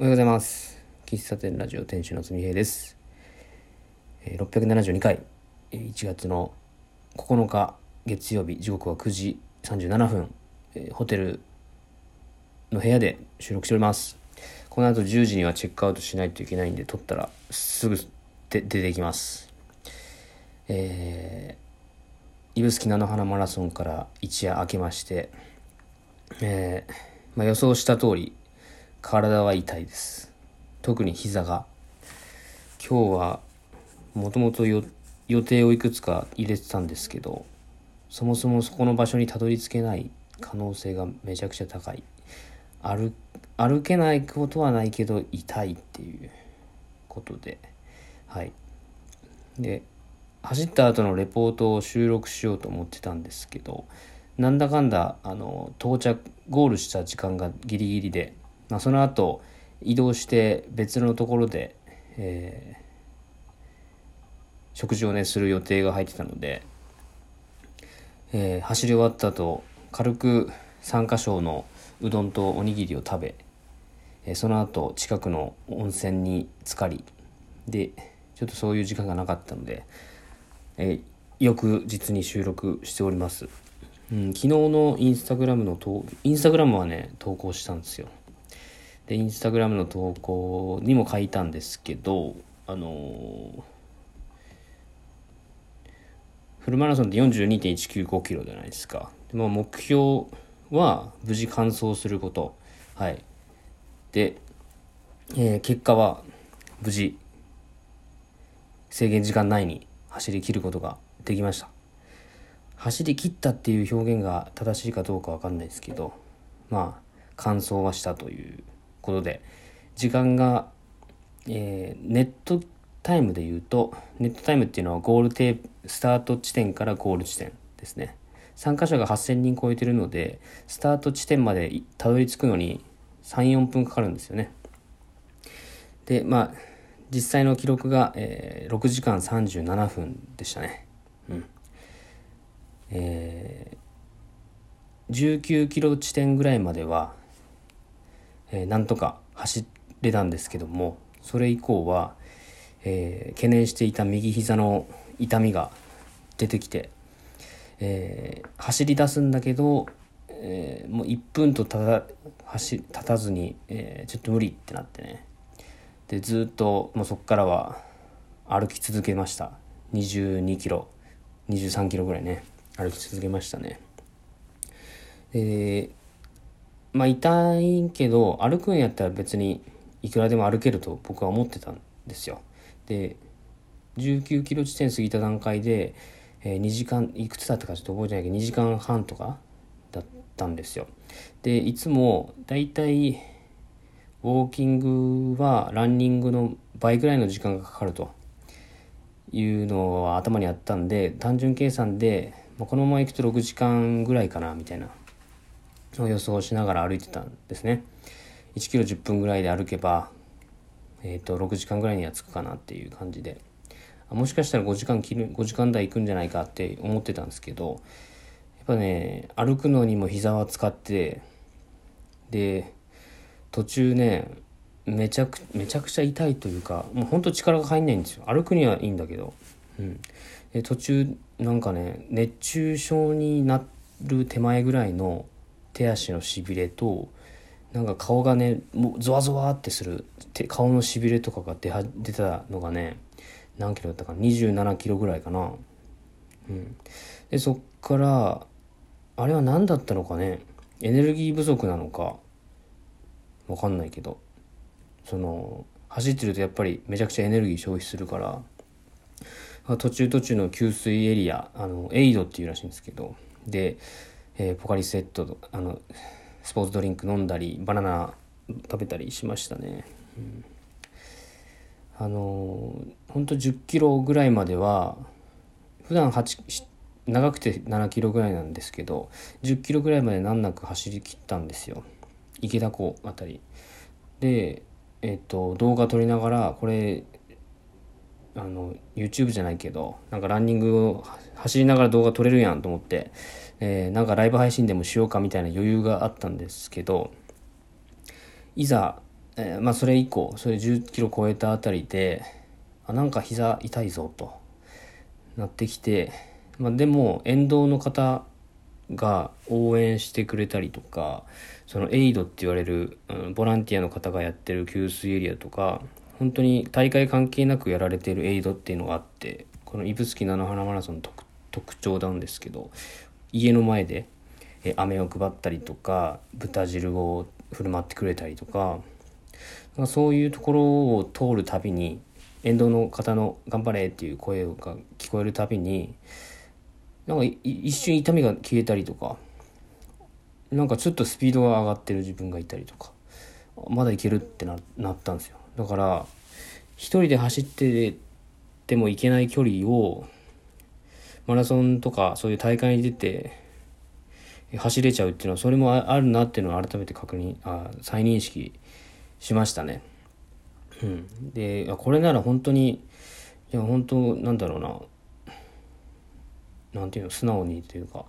おはようございます。喫茶店ラジオ店主のつみへいです。672回、1月の9日月曜日、時刻は9時37分、ホテルの部屋で収録しております。この後10時にはチェックアウトしないといけないんで、撮ったらすぐで出てきます。えー、指宿菜の花マラソンから一夜明けまして、えーまあ、予想した通り体は痛いです。特に膝が。今日はもともと予定をいくつか入れてたんですけどそもそもそこの場所にたどり着けない可能性がめちゃくちゃ高い。歩歩けないことはないけど痛いっていうことで。はい。で走った後のレポートを収録しようと思ってたんですけどなんだかんだあの到着ゴールした時間がギリギリで、まあ、その後移動して別のところで、えー食事をねする予定が入ってたので、えー走り終わった後軽く3箇所のうどんとおにぎりを食べ、えーその後近くの温泉に浸かりでちょっとそういう時間がなかったので、えー翌日に収録しております。うん、昨日のインスタグラムのインスタグラムはね投稿したんですよでインスタグラムの投稿にも書いたんですけどあのーフルマラソンって42.195キロじゃないですか。で、まあ、目標は無事完走すること。はい。で、えー結果は無事制限時間内に走り切ることができました。走り切ったっていう表現が正しいかどうかわかんないですけどまあ完走はしたということで時間が、えーネットタイムで言うとネットタイムっていうのはゴールテープスタート地点からゴール地点ですね。参加者が8000人超えてるのでスタート地点までたどり着くのに34分かかるんですよね。でまあ実際の記録が、えー6時間37分でしたね。うん。えー19キロ地点ぐらいまでは、えーなんとか走れたんですけどもそれ以降は、えー懸念していた右膝の痛みが出てきて、えー走り出すんだけど、えーもう1分とたた走立たずに、えーちょっと無理ってなってね。でずっともうそこからは歩き続けました。22キロ23キロぐらいね歩き続けましたね。でまあ痛いけど歩くんやったら別にいくらでも歩けると僕は思ってたんですよ。で19キロ地点過ぎた段階で、えー2時間いくつだったかちょっと覚えてないけど2時間半とかだったんですよ。でいつもだいたいウォーキングはランニングの倍ぐらいの時間がかかると。いうのは頭にあったんで単純計算でまあこのまま行くと6時間ぐらいかなみたいな。を予想しながら歩いてたんですね。1キロ10分ぐらいで歩けば、えー、と6時間ぐらいには着くかなっていう感じで。もしかしたら5時間切る5時間台行くんじゃないかって思ってたんですけどやっぱね歩くのにも膝は使ってで途中ねめちゃくめちゃくちゃ痛いというかもうほんと力が入んないんですよ。歩くにはいいんだけど、うん、で途中なんかね熱中症になる手前ぐらいの手足のしびれとなんか顔がねもうゾワゾワってする手顔のしびれとかが出は出たのがね何キロだったかな？27キロぐらいかな。うん。でそっからあれは何だったのかね？エネルギー不足なのか？わかんないけど。その走ってるとやっぱりめちゃくちゃエネルギー消費するから。途中途中の給水エリアあのエイドっていうらしいんですけど。で、えーポカリスエットあのスポーツドリンク飲んだりバナナ食べたりしましたね、うん。あのーほんと1 0キロぐらいまでは普段8長くて7キロぐらいなんですけど1 0キロぐらいまで難なく走り切ったんですよ。池田湖あたり。でえっと動画撮りながらこれあの YouTube じゃないけどなんかランニングを走りながら動画撮れるやんと思って、えーなんかライブ配信でもしようかみたいな余裕があったんですけどいざえー、まあそれ以降それ10キロ超えたあたりであなんか膝痛いぞとなってきて、まあ、でも沿道の方が応援してくれたりとかそのエイドって言われる、うん、ボランティアの方がやってる給水エリアとか本当に大会関係なくやられてるエイドっていうのがあってこの指宿菜の花マラソンの特徴なんですけど家の前でえ飴を配ったりとか豚汁を振る舞ってくれたりとかかそういうところを通るたびに沿道の方の「頑張れ!」っていう声が聞こえるたびになんか一瞬痛みが消えたりとかなんかちょっとスピードが上がってる自分がいたりとかまだいけるってななったんですよだから一人で走っててもいけない距離をマラソンとかそういう大会に出て走れちゃうっていうのはそれもあるなっていうのを改めて確認あ再認識しましたね。うん、でこれなら本当にいや本当なんだろうな。なんていうの素直にというか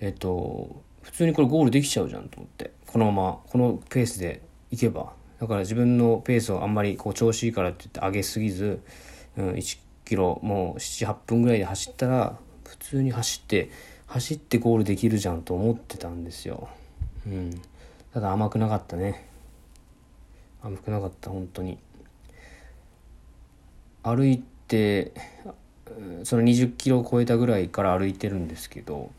えっと普通にこれゴールできちゃうじゃんと思ってこのままこのペースでいけば。だから自分のペースをあんまりこう調子いいからって言って上げすぎず、うん、1キロもう78分ぐらいで走ったら普通に走って走ってゴールできるじゃんと思ってたんですよ。うん、ただ甘くなかったね。甘くなかった本当に。歩いてその20キロを超えたぐらいから歩いてるんですけど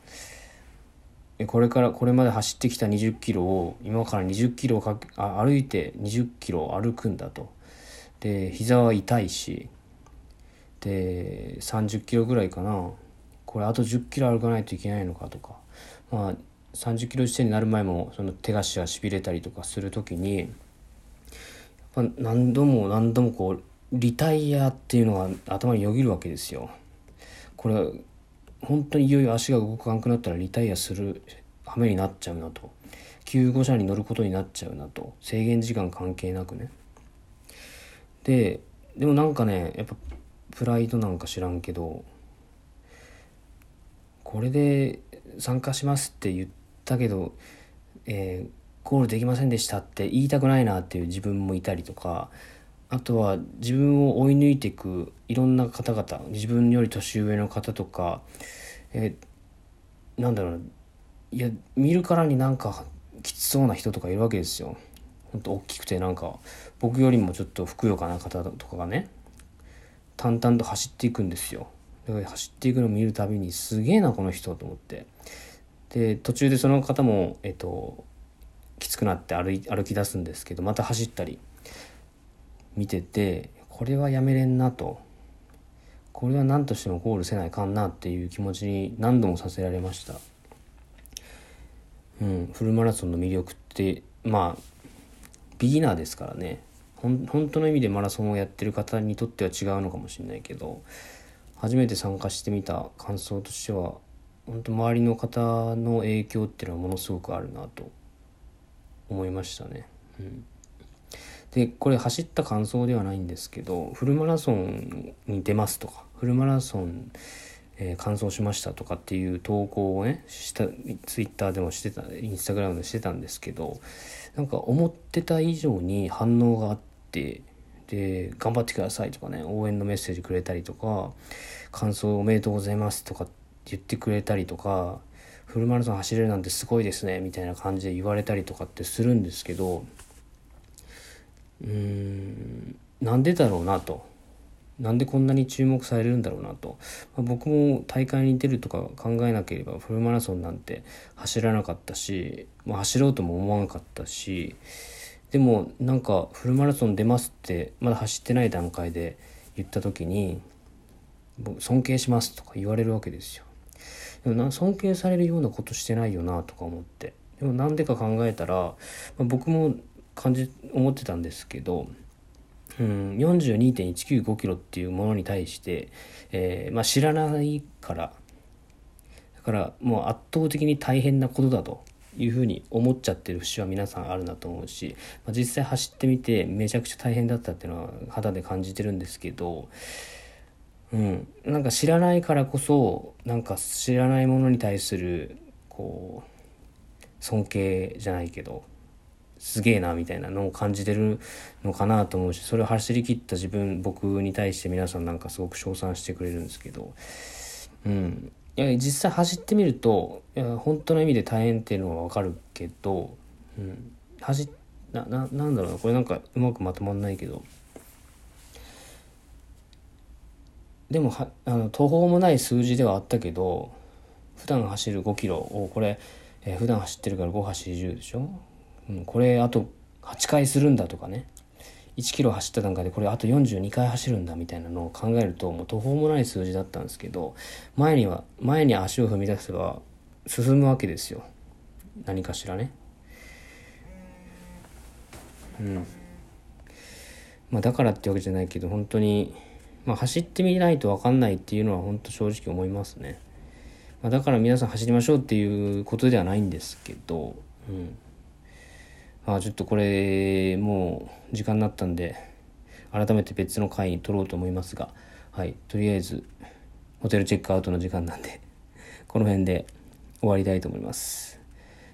これからこれまで走ってきた20キロを今から20キロかけあ歩いて20キロ歩くんだと。で膝は痛いしで30キロぐらいかな。これあと10キロ歩かないといけないのかとか。まあ30キロ地点になる前もその手足がしびれたりとかする時にやっぱ何度も何度もこうリタイアっていうのが頭によぎるわけですよ。これ本当にいよいよ足が動かなくなったらリタイアする羽目になっちゃうなと。救護車に乗ることになっちゃうなと。制限時間関係なくね。ででもなんかねやっぱプライドなんか知らんけどこれで参加しますって言ったけど、えー、ゴールできませんでしたって言いたくないなっていう自分もいたりとかあとは自分を追い抜いていくいろんな方々自分より年上の方とか、えー、なんだろういや見るからになんかきつそうな人とかいるわけですよ。ほんと大きくてなんか僕よりもちょっとふくよかな方とかがね淡々と走っていくんですよ。走っていくのを見るたびにすげえなこの人と思ってで途中でその方もえっときつくなって歩歩き出すんですけどまた走ったり見ててこれはやめれんなとこれは何としてもゴールせないかんなっていう気持ちに何度もさせられました。うん、フルマラソンの魅力ってまあビギナーですからね本当の意味でマラソンをやってる方にとっては違うのかもしれないけど初めて参加してみた感想としては本当周りの方の影響っていうのはものすごくあるなと思いましたね。うんでこれ走った感想ではないんですけどフルマラソンに出ますとかフルマラソン、えー、完走しましたとかっていう投稿をねしたツイッターでもしてたインスタグラムでしてたんですけどなんか思ってた以上に反応があってってで頑張ってくださいとかね応援のメッセージくれたりとか感想おめでとうございますとか言ってくれたりとかフルマラソン走れるなんてすごいですねみたいな感じで言われたりとかってするんですけどうーんなんでだろうなと。なんでこんなに注目されるんだろうなと、まあ、僕も大会に出るとか考えなければフルマラソンなんて走らなかったし、まあ、走ろうとも思わなかったしでもなんかフルマラソン出ますってまだ走ってない段階で言った時に尊敬しますとか言われるわけですよ。でもな尊敬されるようなことしてないよなとか思ってでもなんでか考えたら、まあ、僕も感じ思ってたんですけど、うん、42.195キロっていうものに対して、えー、まあ、知らないからだからもう圧倒的に大変なことだというふうに思っちゃってる節は皆さんあるなと思うし、まあ、実際走ってみてめちゃくちゃ大変だったっていうのは肌で感じてるんですけど、うん、なんか知らないからこそなんか知らないものに対するこう尊敬じゃないけどすげえなみたいなのを感じてるのかなと思うしそれを走り切った自分僕に対して皆さんなんかすごく称賛してくれるんですけどうん。実際走ってみると本当の意味で大変っていうのは分かるけど、うん、走なななんだろうな。これなんかうまくまとまんないけど。でもはあの途方もない数字ではあったけど普段走る5キロをこれ、えー、普段走ってるから5走10でしょ、うん、これあと8回するんだとかね。1キロ走った段階でこれあと42回走るんだみたいなのを考えるともう途方もない数字だったんですけど前には前に足を踏み出せば進むわけですよ。何かしらね。うん。まあだからってわけじゃないけど本当にまあ走ってみないと分かんないっていうのは本当正直思いますね、まあ、だから皆さん走りましょうっていうことではないんですけどうん。あちょっとこれもう時間になったんで改めて別の回に撮ろうと思いますがはいとりあえずホテルチェックアウトの時間なんでこの辺で終わりたいと思います。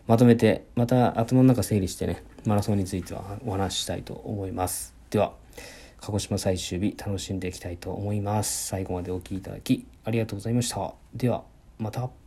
まとめてまた頭の中整理してねマラソンについてはお話ししたいと思います。では鹿児島最終日楽しんでいきたいと思います。最後までお聴きいただきありがとうございました。ではまた。